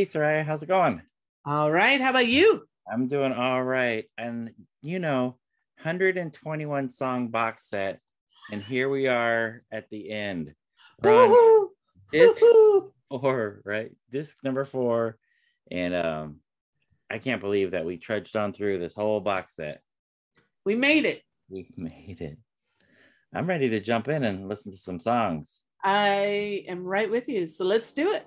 Hey, Soraya, how's it going? All right. How about you? I'm doing all right. And you know, 121 song box set. And here we are at the end. disc four, right? Disc number four. And um, I can't believe that we trudged on through this whole box set. We made it. We made it. I'm ready to jump in and listen to some songs. I am right with you. So let's do it.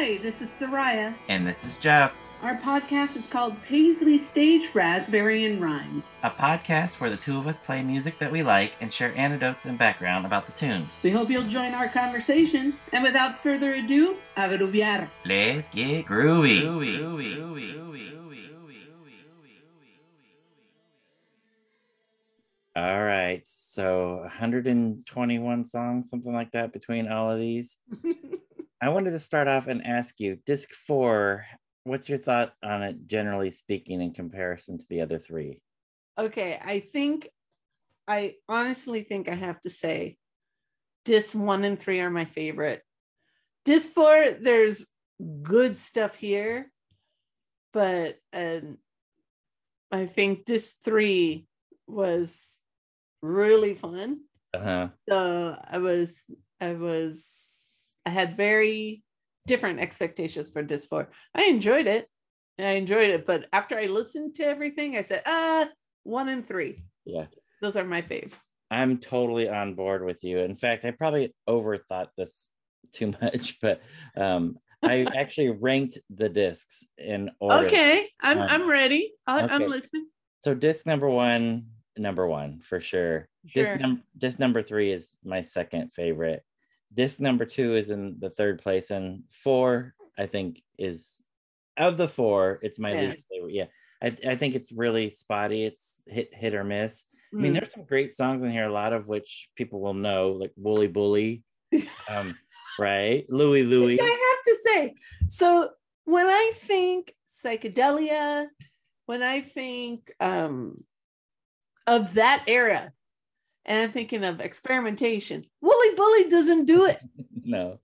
Hi, this is Soraya. And this is Jeff. Our podcast is called Paisley Stage Raspberry and Rhyme, a podcast where the two of us play music that we like and share anecdotes and background about the tunes. We hope you'll join our conversation. And without further ado, a grooviar. Let's get groovy. groovy. groovy. groovy. All right. So 121 songs, something like that between all of these. I wanted to start off and ask you, disc four, what's your thought on it, generally speaking, in comparison to the other three? Okay, I think, I honestly think I have to say, disc one and three are my favorite. Disc four, there's good stuff here, but um, I think disc three was really fun. Uh-huh. So I was, I was I had very different expectations for disc four. I enjoyed it. I enjoyed it, but after I listened to everything, I said, uh, one and three. Yeah. Those are my faves. I'm totally on board with you. In fact, I probably overthought this too much, but um, I actually ranked the discs in order. Okay, I'm um, I'm ready. I, am listening. So disc number one, number one for sure. sure. Disc, num- disc number three is my second favorite disc number two is in the third place, and four, I think, is of the four, it's my yeah. least favorite. Yeah. I, I think it's really spotty. It's hit hit or miss. Mm. I mean, mm. there's some great songs in here, a lot of which people will know, like Wooly Bully. um, right? Louie Louie. I have to say, so when I think psychedelia, when I think um of that era, and I'm thinking of experimentation. Wooly Bully doesn't do it. no,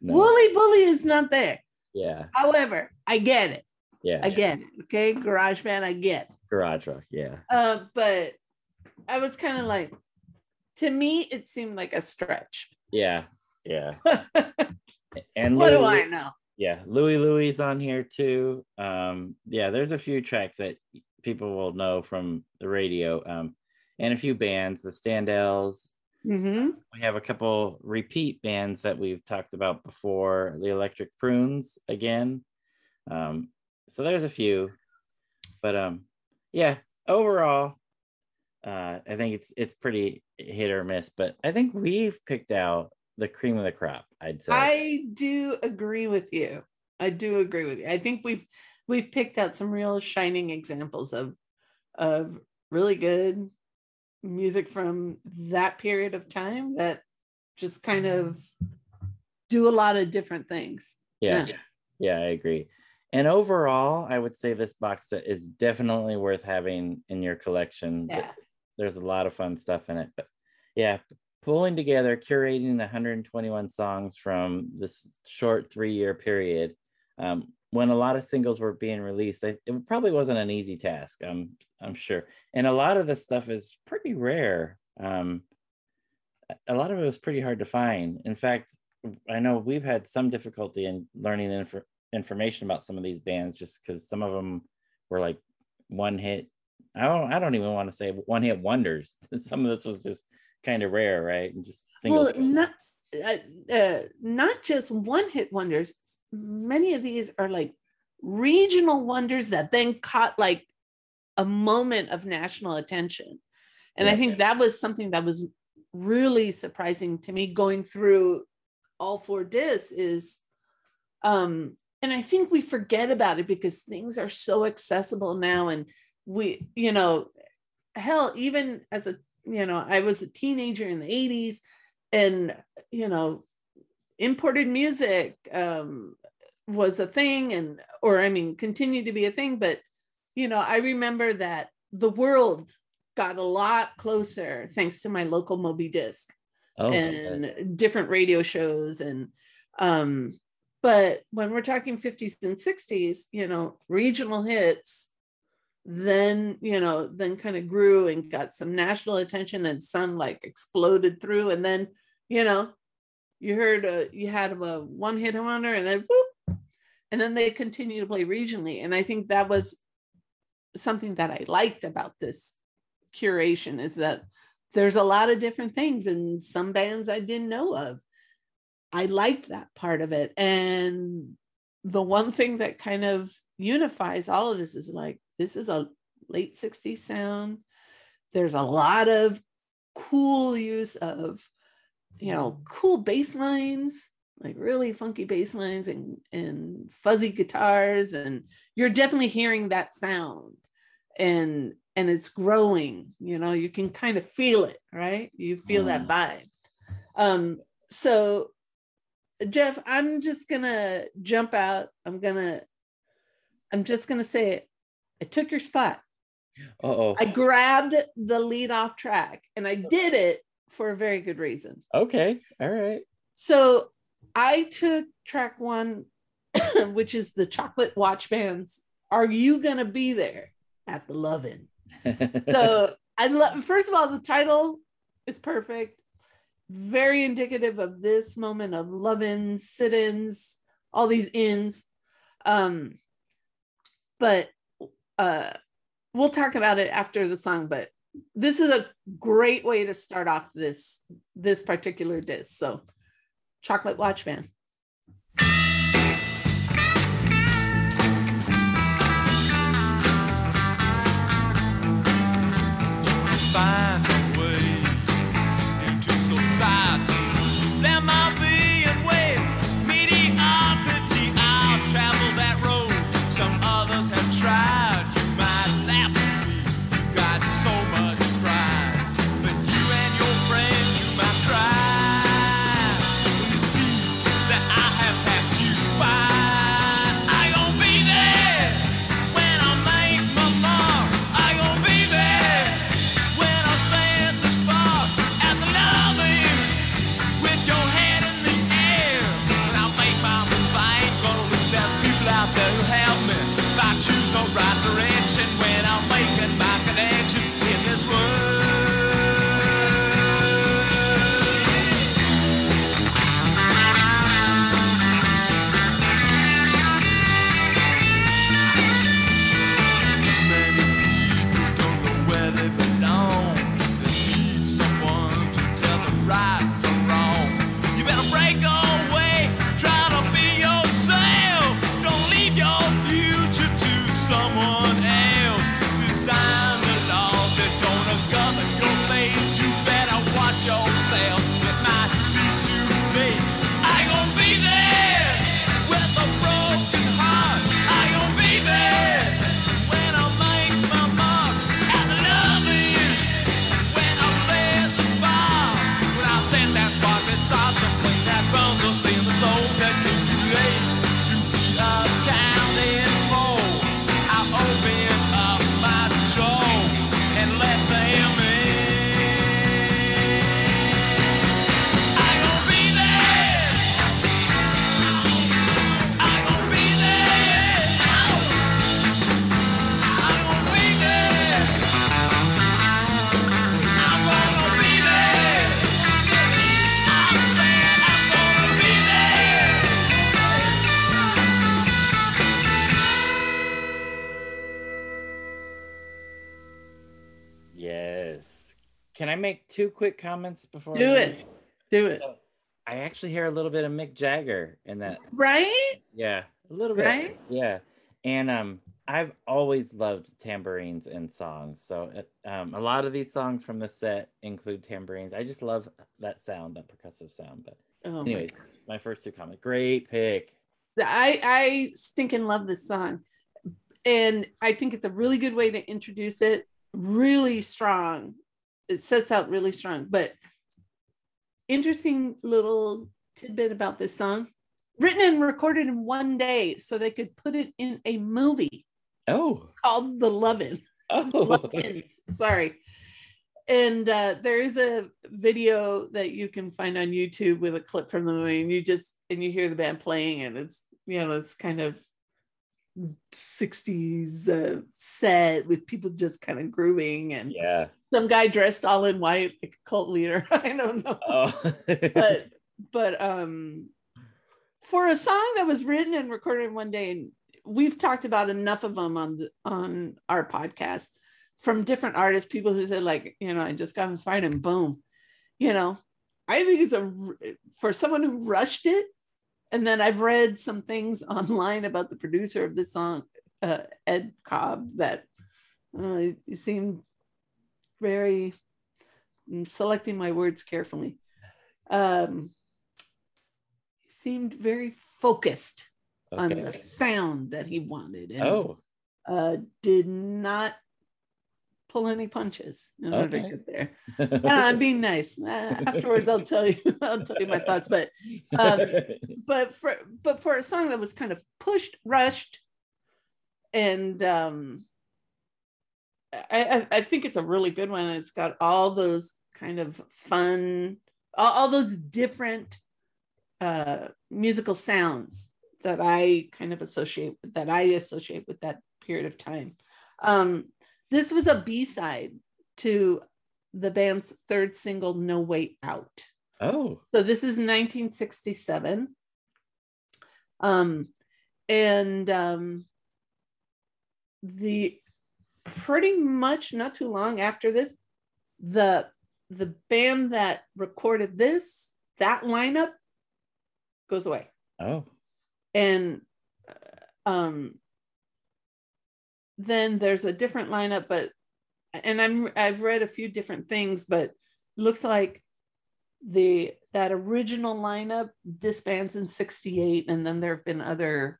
no. Wooly Bully is not there. Yeah. However, I get it. Yeah. I get it. Okay. Garage band, I get. Garage rock, yeah. Uh, but I was kind of like, to me, it seemed like a stretch. Yeah. Yeah. and what Louis, do I know? Yeah. Louis Louie's on here too. Um, yeah, there's a few tracks that people will know from the radio. Um, and a few bands, the Standells. Mm-hmm. We have a couple repeat bands that we've talked about before, the Electric Prunes again. Um, so there's a few, but um, yeah, overall, uh, I think it's it's pretty hit or miss. But I think we've picked out the cream of the crop. I'd say. I do agree with you. I do agree with you. I think we've we've picked out some real shining examples of of really good music from that period of time that just kind of do a lot of different things. Yeah. Yeah, yeah I agree. And overall, I would say this box set is definitely worth having in your collection. Yeah. There's a lot of fun stuff in it. But yeah, pulling together, curating the 121 songs from this short three year period um, when a lot of singles were being released, it, it probably wasn't an easy task. I'm I'm sure, and a lot of this stuff is pretty rare. Um, a lot of it was pretty hard to find. In fact, I know we've had some difficulty in learning inf- information about some of these bands just because some of them were like one hit. I don't I don't even want to say one hit wonders. some of this was just kind of rare, right? And just singles. Well, not uh, uh, not just one hit wonders many of these are like regional wonders that then caught like a moment of national attention. And yeah. I think that was something that was really surprising to me going through all four discs is um and I think we forget about it because things are so accessible now and we you know hell even as a you know I was a teenager in the 80s and you know imported music um, was a thing and or i mean continue to be a thing but you know i remember that the world got a lot closer thanks to my local moby disc oh, and different radio shows and Um, but when we're talking 50s and 60s, you know, regional hits, then, you know, then kind of grew and got some national attention and some like exploded through. And then, you know, you heard a, you had a one hit wonder and then whoop, and then they continue to play regionally. And I think that was something that I liked about this curation is that there's a lot of different things and some bands I didn't know of. I liked that part of it. And the one thing that kind of unifies all of this is like, this is a late 60s sound. There's a lot of cool use of, you know, cool bass lines, like really funky bass lines and, and fuzzy guitars. And you're definitely hearing that sound. And and it's growing you know you can kind of feel it right you feel mm. that vibe um so jeff i'm just gonna jump out i'm gonna i'm just gonna say it i took your spot oh i grabbed the lead off track and i did it for a very good reason. Okay all right. So i took track one which is the chocolate watch bands. Are you gonna be there? At the lovin. So I love first of all, the title is perfect, very indicative of this moment of love-ins, sit-ins, all these ins. Um, but uh we'll talk about it after the song, but this is a great way to start off this this particular disc. So chocolate watch I make two quick comments before? Do it. Do it. So, I actually hear a little bit of Mick Jagger in that. Right? Yeah, a little bit. Right? Yeah. And um I've always loved tambourines in songs. So um, a lot of these songs from the set include tambourines. I just love that sound, that percussive sound. But oh anyways, my, my first two comments. Great pick. I I stinking love this song. And I think it's a really good way to introduce it. Really strong it sets out really strong. But interesting little tidbit about this song written and recorded in one day so they could put it in a movie. Oh. Called The Lovin'. Oh. Lovin'. Sorry. And uh, there is a video that you can find on YouTube with a clip from the movie, and you just and you hear the band playing and it's you know it's kind of 60s uh, set with people just kind of grooving and yeah. some guy dressed all in white like a cult leader. I don't know. Oh. But but um for a song that was written and recorded in one day and we've talked about enough of them on the, on our podcast from different artists people who said like you know i just got inspired and boom you know? I think it's a for someone who rushed it and then i've read some things online about the producer of this song uh, ed cobb that uh, he seemed very I'm selecting my words carefully. Um he seemed very focused on the sound that he wanted and oh. uh, did not pull any punches in order to get there. I'm being nice. Uh, afterwards, I'll tell you. I'll tell you my thoughts. But um, but for but for a song that was kind of pushed, rushed, and um, I, I I think it's a really good one. It's got all those kind of fun, all, all those different uh, musical sounds that I kind of associate that I associate with that period of time. Um, this was a B side to the band's third single, No Way Out. oh So this is 1967. Um, and um, the pretty much not too long after this, the the band that recorded this, that lineup goes away oh and uh, um then there's a different lineup but and i'm i've read a few different things but looks like the that original lineup disbands in 68 and then there have been other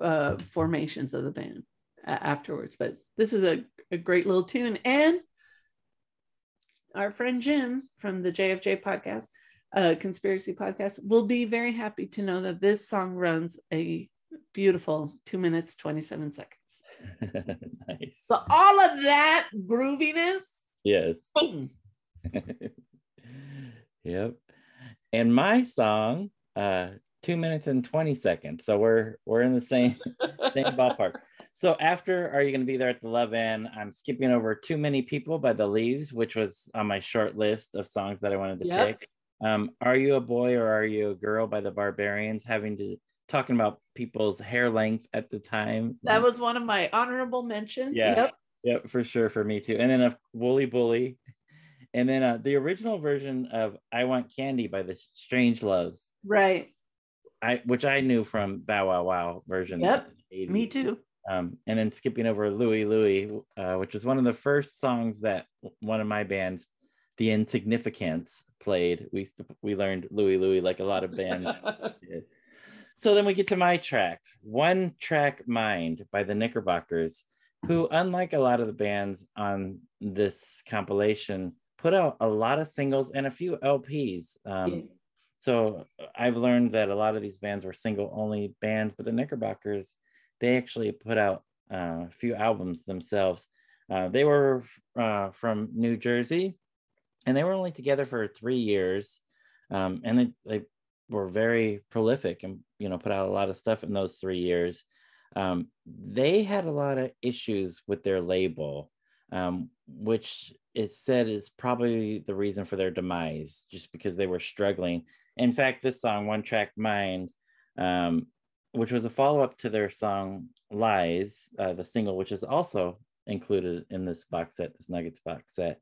uh formations of the band afterwards. But this is a, a great little tune. And our friend jim from the jfj podcast uh, conspiracy podcast will be very happy to know that this song runs a beautiful two minutes 27 seconds nice. So all of that grooviness? Yes. Boom. Yep. And my song uh two minutes and 20 seconds. So we're we're in the same same ballpark. So after are you going to be there at the love in i'm skipping over too many people by the leaves which was on my short list of songs that i wanted to Yep. pick. Um are you a boy or are you a girl by the barbarians having to talking about people's hair length at the time that was one of my honorable mentions Yeah. yep Yep, for sure, for me too. And then a Wooly Bully, and then uh, the original version of "I Want Candy" by the Strangeloves, right I which I knew from Bow Wow Wow version. Yep, in the 80s. me too Um, and then skipping over Louie Louie, uh, which was one of the first songs that one of my bands, The Insignificance, played. We we learned Louie Louie like a lot of bands did. So then we get to my track, One Track Mind by the Knickerbockers, who, unlike a lot of the bands on this compilation, put out a lot of singles and a few LPs. Um, Yeah. So I've learned that a lot of these bands were single only bands, but the Knickerbockers, they actually put out uh, a few albums themselves. Uh, they were uh, from New Jersey and they were only together for three years. Um, and they, they were very prolific and, you know, put out a lot of stuff in those three years. Um, they had a lot of issues with their label, um, which is said is probably the reason for their demise, just because they were struggling. In fact, this song, One Track Mind, um, which was a follow up to their song Lies, uh, the single, which is also included in this box set, this Nuggets box set.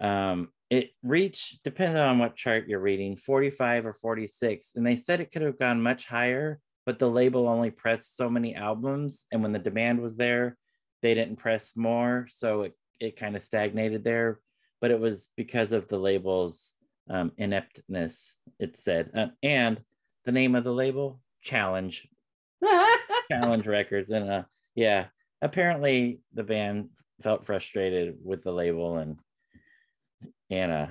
Um, it reached, depending on what chart you're reading, 45 or 46. And they said it could have gone much higher, but the label only pressed so many albums. And when the demand was there, they didn't press more. So it, it kind of stagnated there. But it was because of the label's um, ineptness, it said. Uh, and the name of the label, Challenge, Challenge Records. And uh, yeah, apparently the band felt frustrated with the label and uh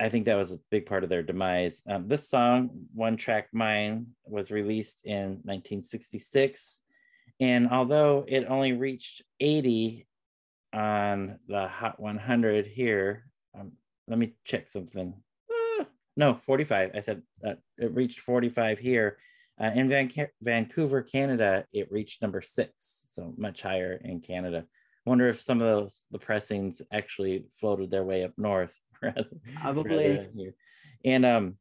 I think that was a big part of their demise. Um, this song, One Track Mind, was released in 1966. And although it only reached 80 on the Hot 100 here, um, let me check something. Ah, no 45 i said uh, it reached 45 here uh, in Van- vancouver canada it reached number six so much higher in canada wonder if some of those the pressings actually floated their way up north rather, Probably. rather here. and um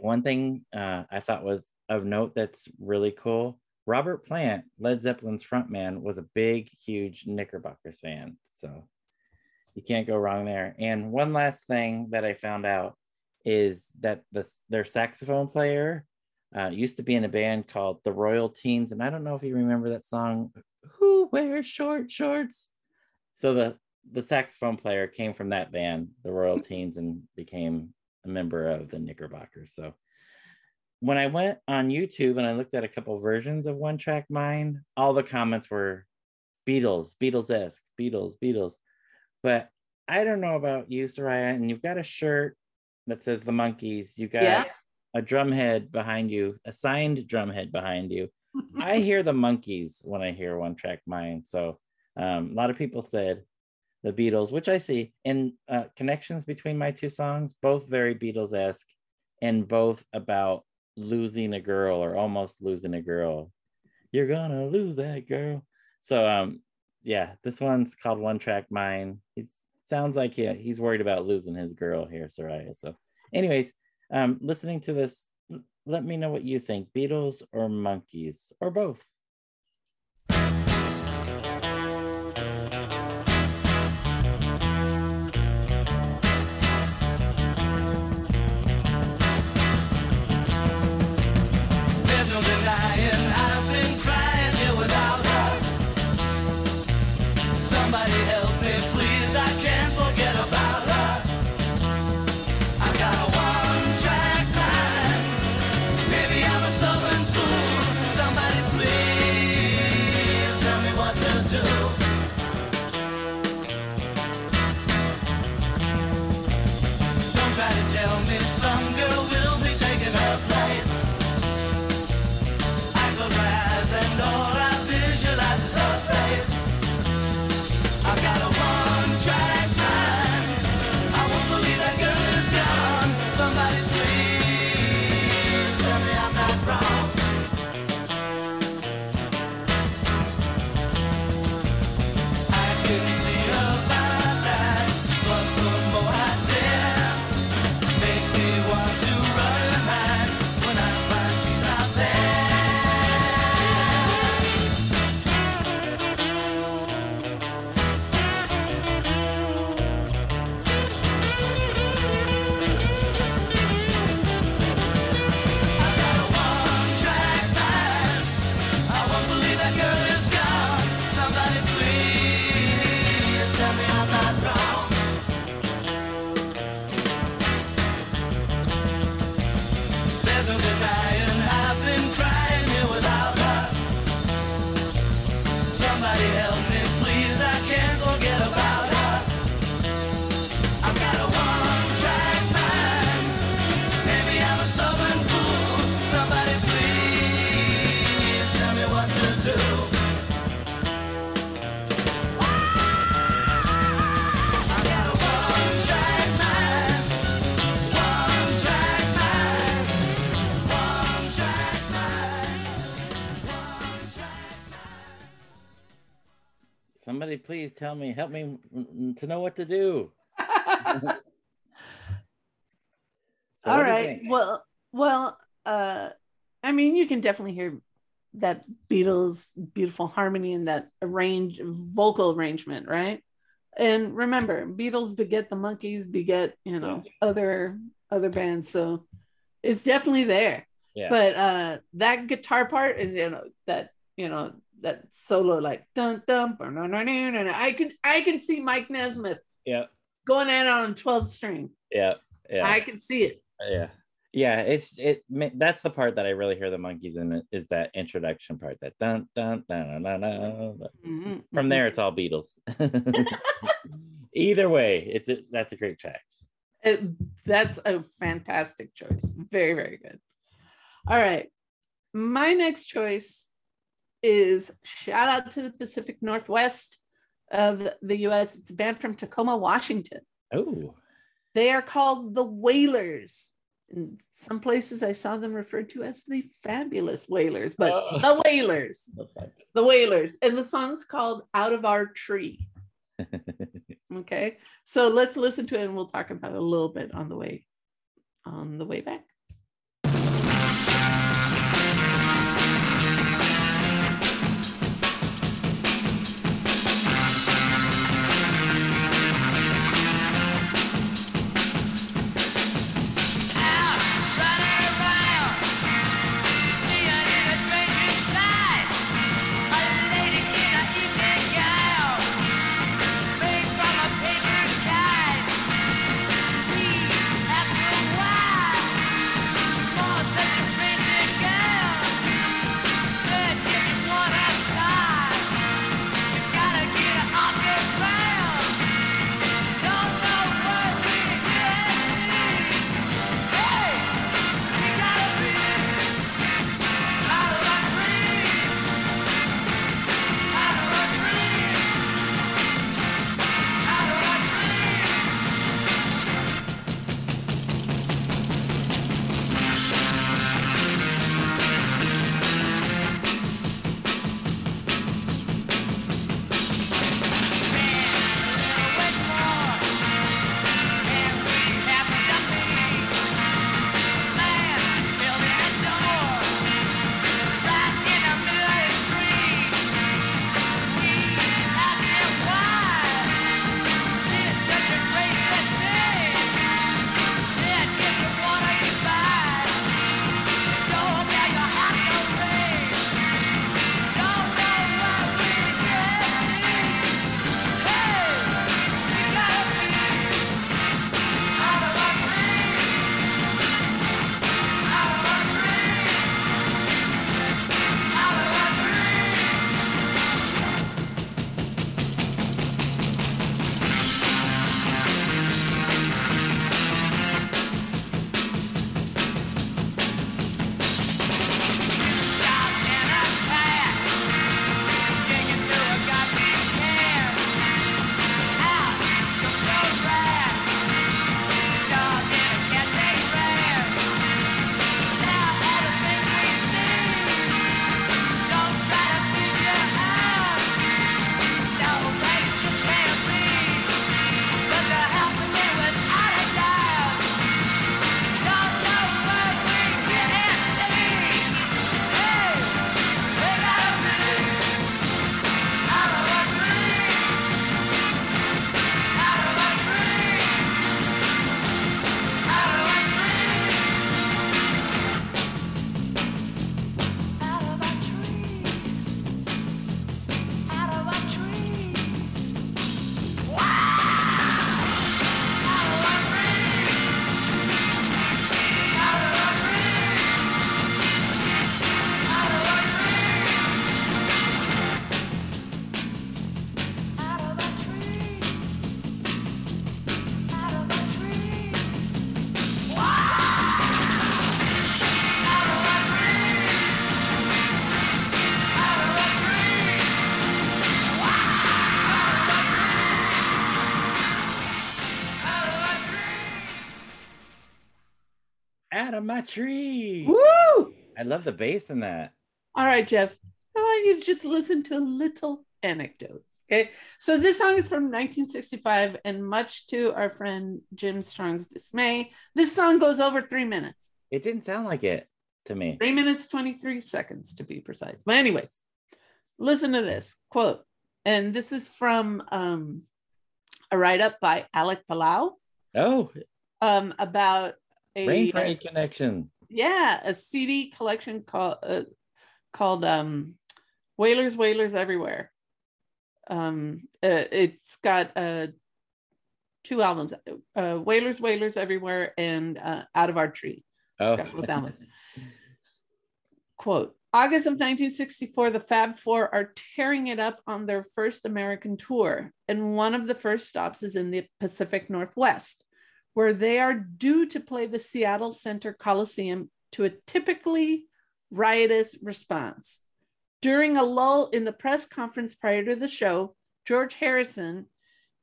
one thing uh, i thought was of note that's really cool robert plant led zeppelin's frontman was a big huge knickerbockers fan so you can't go wrong there and one last thing that i found out is that the, their saxophone player uh, used to be in a band called the Royal Teens, and I don't know if you remember that song. Who wears short shorts? So the the saxophone player came from that band, the Royal Teens, and became a member of the Knickerbockers. So when I went on YouTube and I looked at a couple versions of One Track Mind, all the comments were Beatles, Beatles esque, Beatles, Beatles. But I don't know about you, Soraya, and you've got a shirt that says the Monkees. You got Yeah. a drum head behind you, a signed drum head behind you. I hear the Monkees when I hear one track mind. So um, a lot of people said the Beatles, which I see in uh, connections between my two songs, both very Beatles esque and both about losing a girl or almost losing a girl. You're gonna lose that girl. So um, yeah, this one's called One Track Mind. He sounds like he, he's worried about losing his girl here, Soraya. So, anyways, um, listening to this, let me know what you think: Beatles or Monkees or both. Please tell me, help me to know what to do. So All what do you right. Well, well, uh, I mean, you can definitely hear that Beatles' beautiful harmony and that arrange vocal arrangement, right? And remember, Beatles beget the Monkees, beget you know other other bands, so it's definitely there. yeah, But uh, that guitar part is you know that you know that solo like dun dun dun. I can I can see Mike Nesmith yeah, going at it on 12 string. yeah, yeah. I can see it. yeah yeah it's it that's the part that i really hear the Monkees in it is that introduction part that dun dun dun dun dun, dun. Mhm, from there it's all beatles either way it's a, that's a great track It- that's a fantastic choice. Very, very good. All right. My next choice is shout out to the Pacific Northwest of the US. It's a band from Tacoma, Washington. oh They are called the Wailers. In some places, I saw them referred to as the fabulous Wailers, but Oh. the Wailers, Okay. the Wailers. And the song's called Out of Our Tree. Okay. So let's listen to it and we'll talk about it a little bit on the way on the way back. My tree. Woo! I love the bass in that. All right, Jeff. I want you to just listen to a little anecdote. Okay. So this song is from 1965, and much to our friend Jim Strong's dismay, this song goes over three minutes. It didn't sound like it to me. Three minutes, 23 seconds to be precise. But, anyways, listen to this quote. And this is from um, a write up by Alec Palao Oh, um, about a Rain Connection. yeah a cd collection called uh, called um wailers wailers everywhere um uh, it's got uh two albums uh wailers wailers everywhere and uh out of our tree Oh, both albums. quote august of 1964 the fab four are tearing it up on their first american tour and one of the first stops is in the pacific northwest where they are due to play the seattle center coliseum to a typically riotous response during a lull in the press conference prior to the show george harrison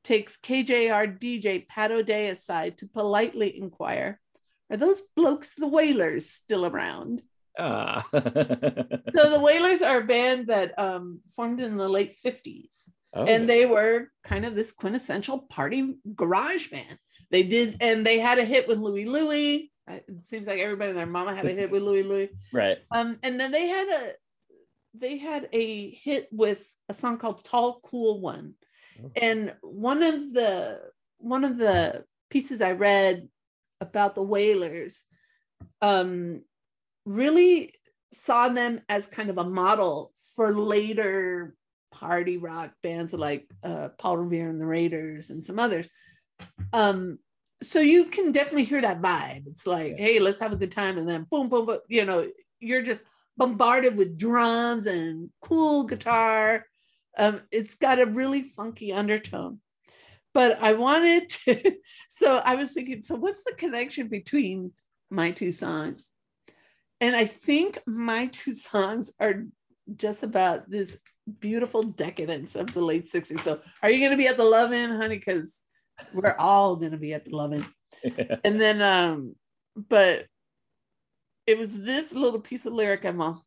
takes kjr dj pat o'day aside to politely inquire are those blokes the Wailers, still around? Ah. So the Wailers are a band that um, formed in the late 50s. Oh, and they were kind of this quintessential party garage band. They did, and they had a hit with Louie Louie. It seems like everybody and their mama had a hit with Louie Louie. right. Um, and then they had a they had a hit with a song called Tall Cool One. Oh. And one of the one of the pieces I read about the Wailers um really saw them as kind of a model for later party rock bands like uh, Paul Revere and the Raiders and some others. Um, so you can definitely hear that vibe. It's like, Yeah. hey, let's have a good time, and then boom, boom, boom. You know, you're just bombarded with drums and cool guitar. Um, it's got a really funky undertone. But I wanted to, so I was thinking, so what's the connection between my two songs? And I think my two songs are just about this beautiful decadence of the late 60s. So are you going to be at the Love In, honey? Because we're all going to be at the Love In. And then, um, but it was this little piece of lyric I'm all,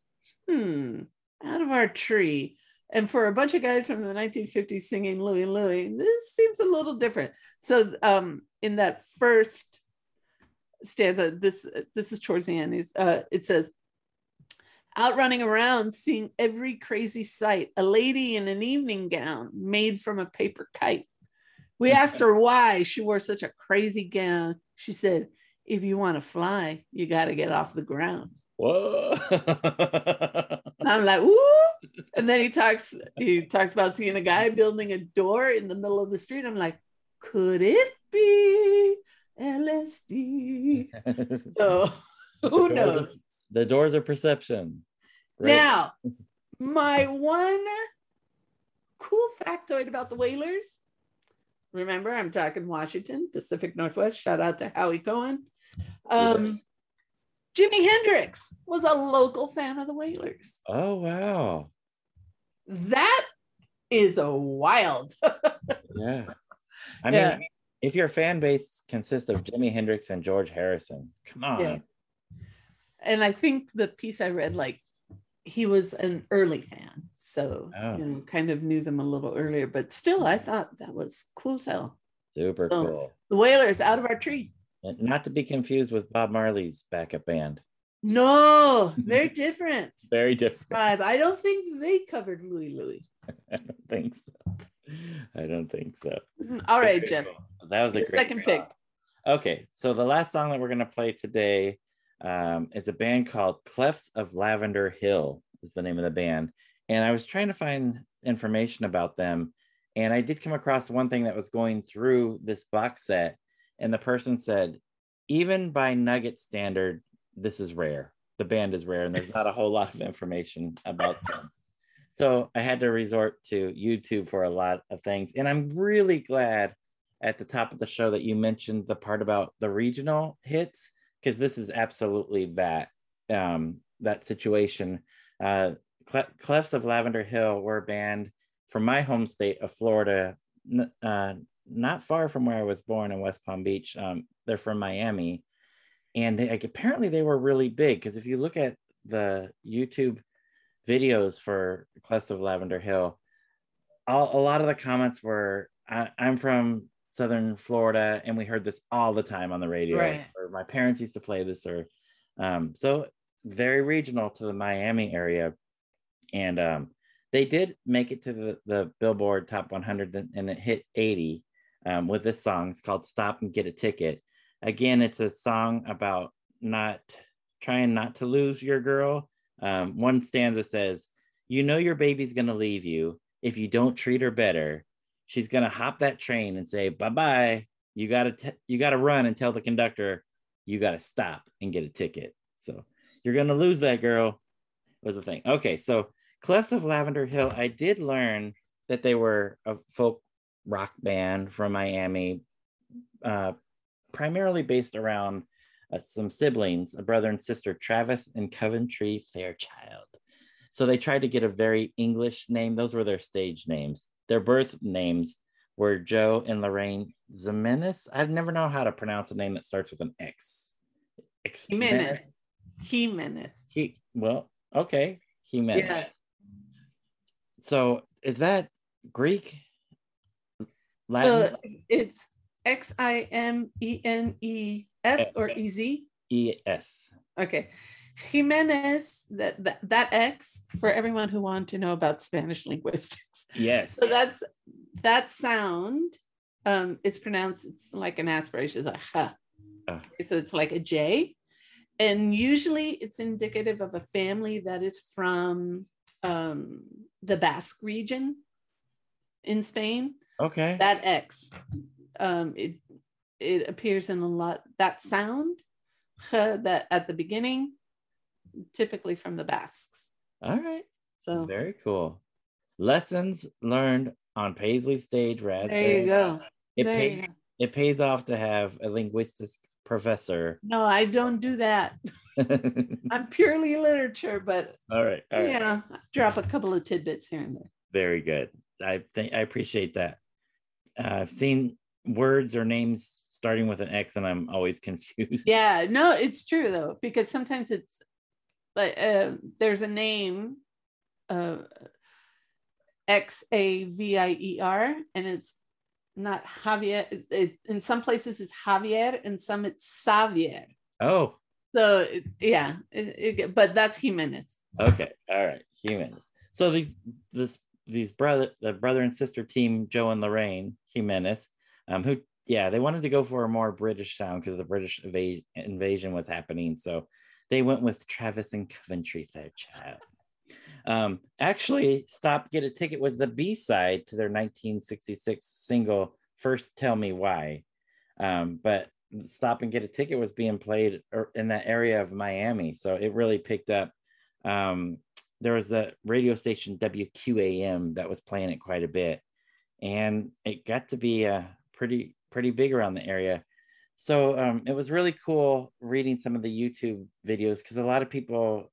hmm, out of our tree. And for a bunch of guys from the 1950s singing Louie Louie, this seems a little different. So um, in that first stanza, this this is towards the end. Is uh, it says, out running around, seeing every crazy sight, a lady in an evening gown made from a paper kite. We asked her why she wore such a crazy gown. She said, if you want to fly, you got to get off the ground. Whoa. I'm like, woo. And then he talks, he talks about seeing a guy building a door in the middle of the street. I'm like, could it be LSD? So who knows? The doors of perception. Right. Now, my one cool factoid about the Wailers. Remember, I'm talking Washington, Pacific Northwest. Shout out to Howie Cohen. Um, Jimi Hendrix was a local fan of the Wailers. Oh wow. That is a wild. Yeah. I Yeah. mean, if your fan base consists of Jimi Hendrix and George Harrison, come on. Yeah. And I think the piece I read, like he was an early fan, so Oh. you know, kind of knew them a little earlier. But still, I thought that was cool. So Super Oh. cool. the Wailers out of our tree. Not to be confused with Bob Marley's backup band. No, very different Very different. vibe. I don't think they covered Louis Louis. I don't think so. I don't think so. Mm-hmm. All right, cool. That was a Your great second pick. Okay, so the last song that we're gonna play today um, is a band called Clefs of Lavender Hill. Is the name of the band, and I was trying to find information about them, and I did come across one thing that was going through this box set, and the person said, even by Nugget standard, this is rare. The band is rare, and there's not a whole lot of information about them. So I had to resort to YouTube for a lot of things, and I'm really glad at the top of the show that you mentioned the part about the regional hits because this is absolutely that um, that situation. Uh, Cle- Clefs of Lavender Hill were a band from my home state of Florida, n- uh, not far from where I was born in West Palm Beach. Um, they're from Miami, and they, like, apparently they were really big because if you look at the YouTube videos for Clefs of Lavender Hill, all, a lot of the comments were, I, "I'm from Southern Florida, and we heard this all the time on the radio, Right. or my parents used to play this, or um, so very regional to the Miami area." And um, they did make it to the, the Billboard Top 100, and- it hit 80 um, with this song. It's called "Stop and Get a Ticket." Again, it's a song about not trying not to lose your girl. Um, one stanza says, "You know your baby's gonna leave you if you don't treat her better. She's gonna hop that train and say bye bye. You gotta t- you gotta run and tell the conductor you gotta stop and get a ticket. So you're gonna lose that girl." Was the thing. Okay, so Clefs of Lavender Hill. I did learn that they were a folk rock band from Miami, uh, primarily based around uh, some siblings, a brother and sister, Travis and Coventry Fairchild. So they tried to get a very English name. Those were their stage names. Their birth names were Joe and Lorraine Ximenez. I never know how to pronounce a name that starts with an X. Ex- Jimenez. Jimenez. He well, okay. Jimenez. Yeah. So is that Greek? Uh, Latin? So it's X I M E N E S or E Z. E S. Okay. Jimenez, that, that that X for everyone who want to know about Spanish linguistics. Yes. So that's that sound um is pronounced it's like an aspiration, it's like ha. Ah. So it's like a J. And usually it's indicative of a family that is from um the Basque region in Spain. okay. That X. Um it it appears in a lot that sound ha, that at the beginning, typically from the Basques. All right. So Very cool. Lessons learned on Paisley Stage Raspberry. there you go. It, There pay, you go. it pays off to have a linguistics professor. No, I don't do that. I'm purely literature, but right. All right. you know, drop a couple of tidbits here and there. Very good. I think I appreciate that. Uh, I've seen words or names starting with an X, and I'm always confused. Yeah, no, it's true though, because sometimes it's like uh, there's a name, uh, X A V I E R, and it's not Javier. It, it, in some places it's Javier, and some it's Xavier. Oh, So it, yeah, but that's Ximenez. okay. All right. Ximenez. So these this these brother the brother and sister team Joe and Lorraine Ximenez, um, who yeah they wanted to go for a more British sound because the British invasion was happening. So they went with Travis and Coventry Fairchild. Um, actually, Stop Get a Ticket was the B side to their 1966 single First Tell Me Why. Um, but Stop and Get a Ticket was being played er- in that area of Miami. So it really picked up. Um, there was a radio station WQAM that was playing it quite a bit. And it got to be uh, pretty, pretty big around the area. So um, it was really cool reading some of the YouTube videos because a lot of people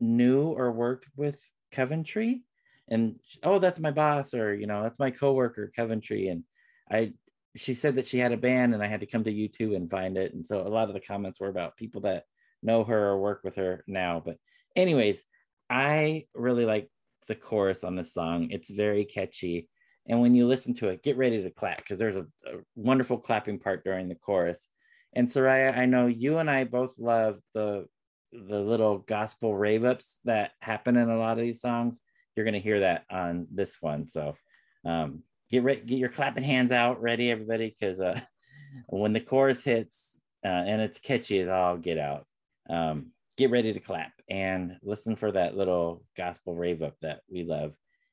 knew or worked with Coventry, and oh, that's my boss, or you know, that's my coworker Coventry, and I. She said that she had a band, and I had to come to YouTube and find it, and so a lot of the comments were about people that know her or work with her now. But anyways, I really like the chorus on this song. It's very catchy. And when you listen to it, get ready to clap because there's a, a wonderful clapping part during the chorus. And Soraya, I know you and I both love the the little gospel rave ups that happen in a lot of these songs. You're gonna hear that on this one. So um, get ready, get your clapping hands out, ready, everybody, because uh, when the chorus hits uh, and it's catchy as all get out, um, get ready to clap and listen for that little gospel rave up that we love.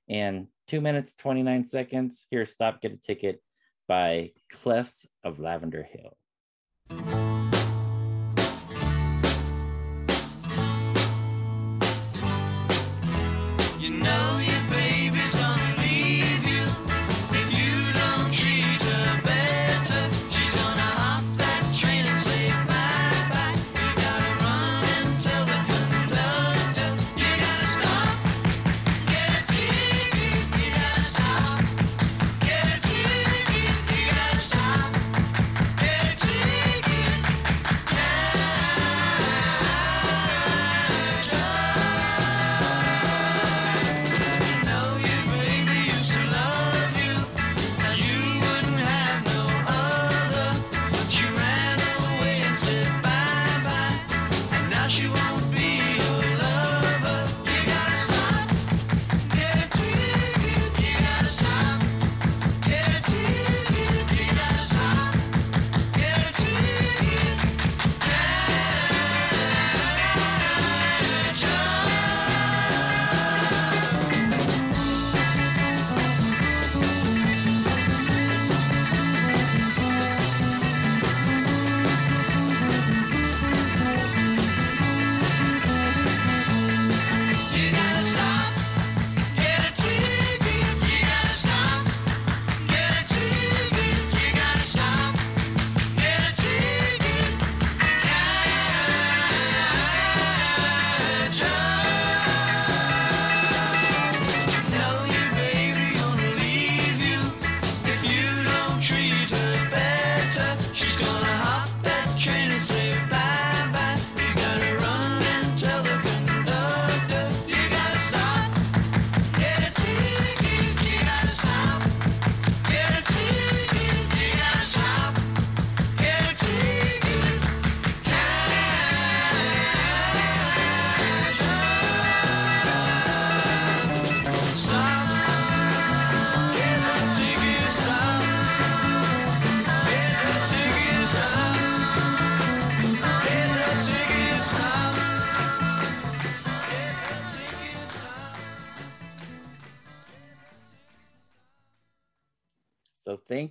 And two minutes, 29 seconds. Here, Stop Get a Ticket by Clefs of Lavender Hill. You know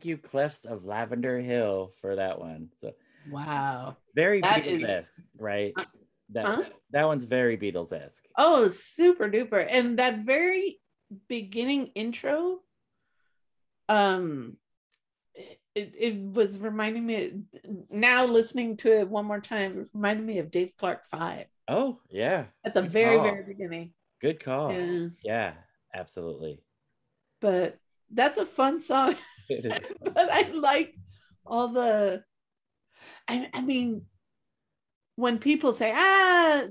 thank you, Clefs of Lavender Hill, for that one. So Wow. very That Beatles is- right? Uh, That huh? that one's very Beatles esque. Oh, super duper. And that very beginning intro, um, it, it was reminding me now listening to it one more time, reminded me of Dave Clark Five Oh yeah, at the Good very, call. very beginning. good call. Yeah. Yeah, absolutely. But that's a fun song. But I like all the I, I mean when people say ah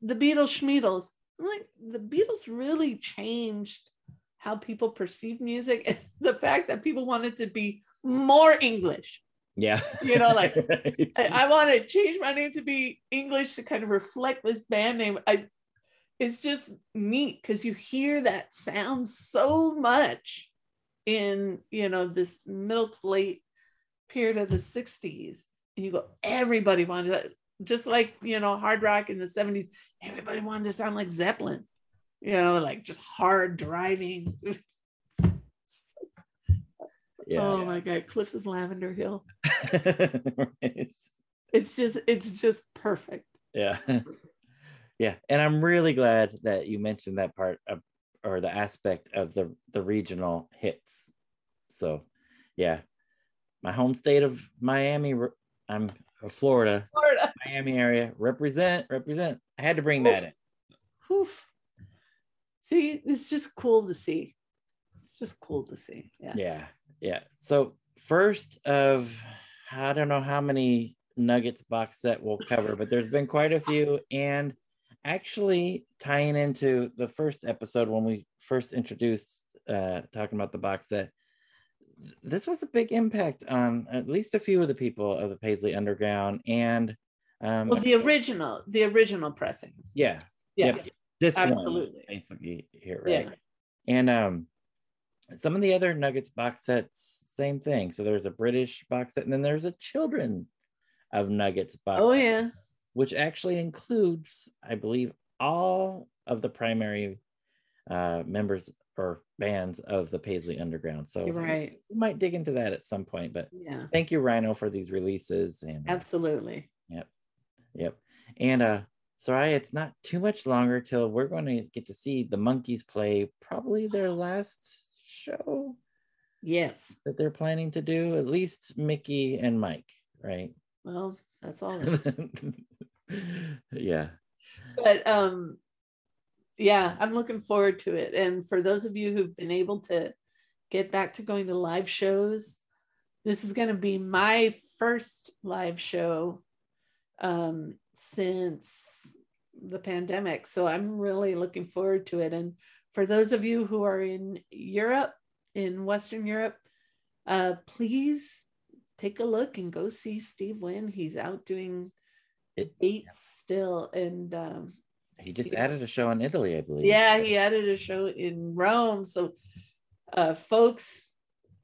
the, Beatles Schmeatles I'm like the Beatles really changed how people perceive music and the fact that people wanted to be more English Yeah. You know, like, Right. I, I want to change my name to be English to kind of reflect this band name I it's just neat because you hear that sound so much in you know this middle to late period of the 60s and you go everybody wanted to just like you know hard rock in the 70s everybody wanted to sound like zeppelin you know like just hard driving yeah. oh my god clefs of lavender hill Right. it's just it's just perfect yeah yeah and i'm really glad that you mentioned that part of or the aspect of the the regional hits. So yeah. My home state of miami i'm florida. Florida. miami area. Represent represent. I had to bring that in. Whew. see it's just cool to see. It's just cool to see. Yeah. Yeah yeah. So first of i don't know how many nuggets box set we'll cover but there's been quite a few and actually tying into the first episode when we first introduced uh talking about the box set this was a big impact on at least a few of the people of the paisley underground and um well the original the original pressing. Yeah. Yeah. Yep. this one absolutely. basically here right. Yeah. and um some of the other nuggets box sets same thing. So there's a british box set and then there's a children of nuggets box oh set, yeah which actually includes i believe all of the primary uh members or bands of the paisley underground so right we might dig into that at some point but yeah thank you rhino for these releases and absolutely Yep. Yep. And uh sorry, it's not too much longer till we're going to get to see the monkees play probably their last show yes that they're planning to do, at least Mickey and Mike, right? well that's all yeah. but um yeah i'm looking forward to it. And for those of you who've been able to get back to going to live shows this is going to be my first live show um since the pandemic. So i'm really looking forward to it. And for those of you who are in europe in western europe uh please take a look and go see steve wynn. He's out doing It- dates still and um He just Yeah. added a show in Italy, I believe. yeah he added a show in rome. So uh folks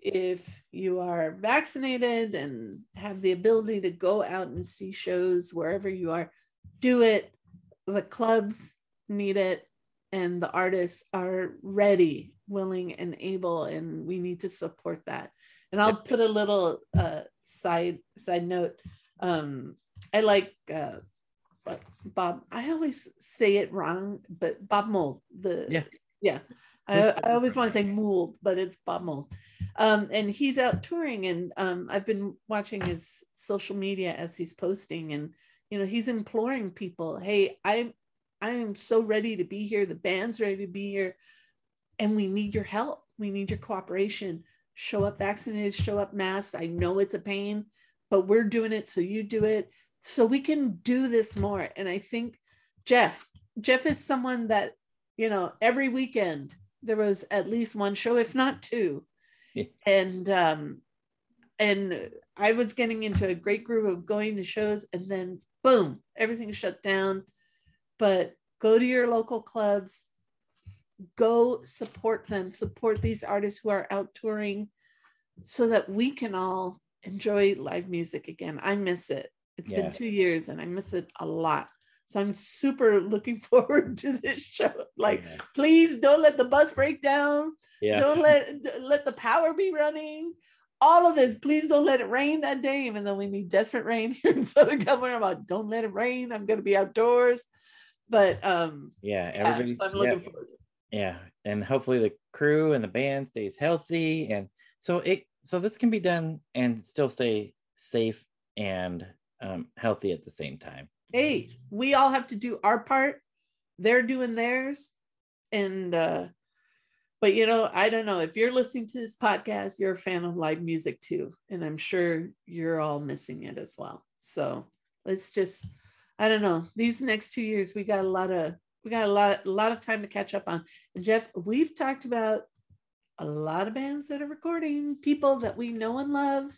if you are vaccinated and have the ability to go out and see shows wherever you are do it. The clubs need it and the artists are ready willing and able and we need to support that. And i'll put a little uh side side note. Um i like uh Bob, I always say it wrong, but Bob Mold, the Yeah. yeah, I, I always want to say Mould, but it's Bob Mold. Um, and he's out touring, and um, I've been watching his social media as he's posting, and you know he's imploring people, "Hey, I'm I am so ready to be here. The band's ready to be here, and we need your help. We need your cooperation. Show up vaccinated, show up masked. I know it's a pain, but we're doing it, so you do it." So we can do this more. And i think jeff jeff is someone that you know every weekend there was at least one show if not two. Yeah. and um and i was getting into a great groove of going to shows and then boom everything shut down. But go to your local clubs. Go support them. Support these artists who are out touring so that we can all enjoy live music again. I miss it It's Yeah. been two years and I miss it a lot. So I'm super looking forward to this show. Like, yeah. please don't let the bus break down. yeah. Don't let let the power be running. all of this. Please don't let it rain that day, even though we need desperate rain here in Southern California. About don't let it rain. I'm gonna be outdoors. But um, Yeah, yeah, everybody. I'm yeah, looking forward. to it. yeah, and hopefully the crew and the band stays healthy, and so it so this can be done and still stay safe and um, healthy at the same time. Hey, we all have to do our part. They're doing theirs, and uh, but you know, I don't know if you're listening to this podcast, you're a fan of live music too, and I'm sure you're all missing it as well. So let's just, I don't know, these next two years we got a lot of we got a lot a lot of time to catch up on. And Jeff, we've talked about a lot of bands that are recording, people that we know and love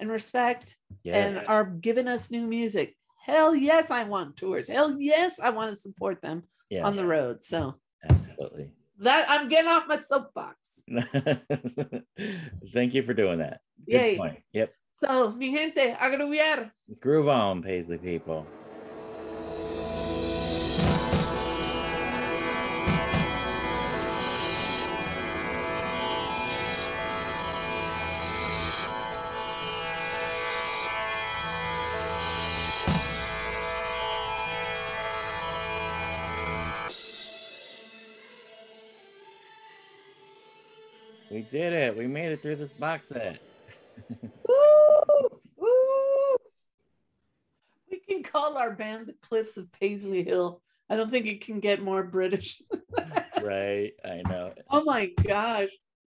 and respect Yeah, and are giving us new music. Hell yes, I want tours. Hell yes, I want to support them yeah, on the road. So absolutely. that I'm getting off my soapbox. Thank you for doing that. Good Yay. point. Yep. So, mi gente, a. Groove on, Paisley people. Did it. We made it through this box set. Woo! Woo! We can call our band the Cliffs of Paisley Hill. I don't think it can get more British. right. I know. oh my gosh.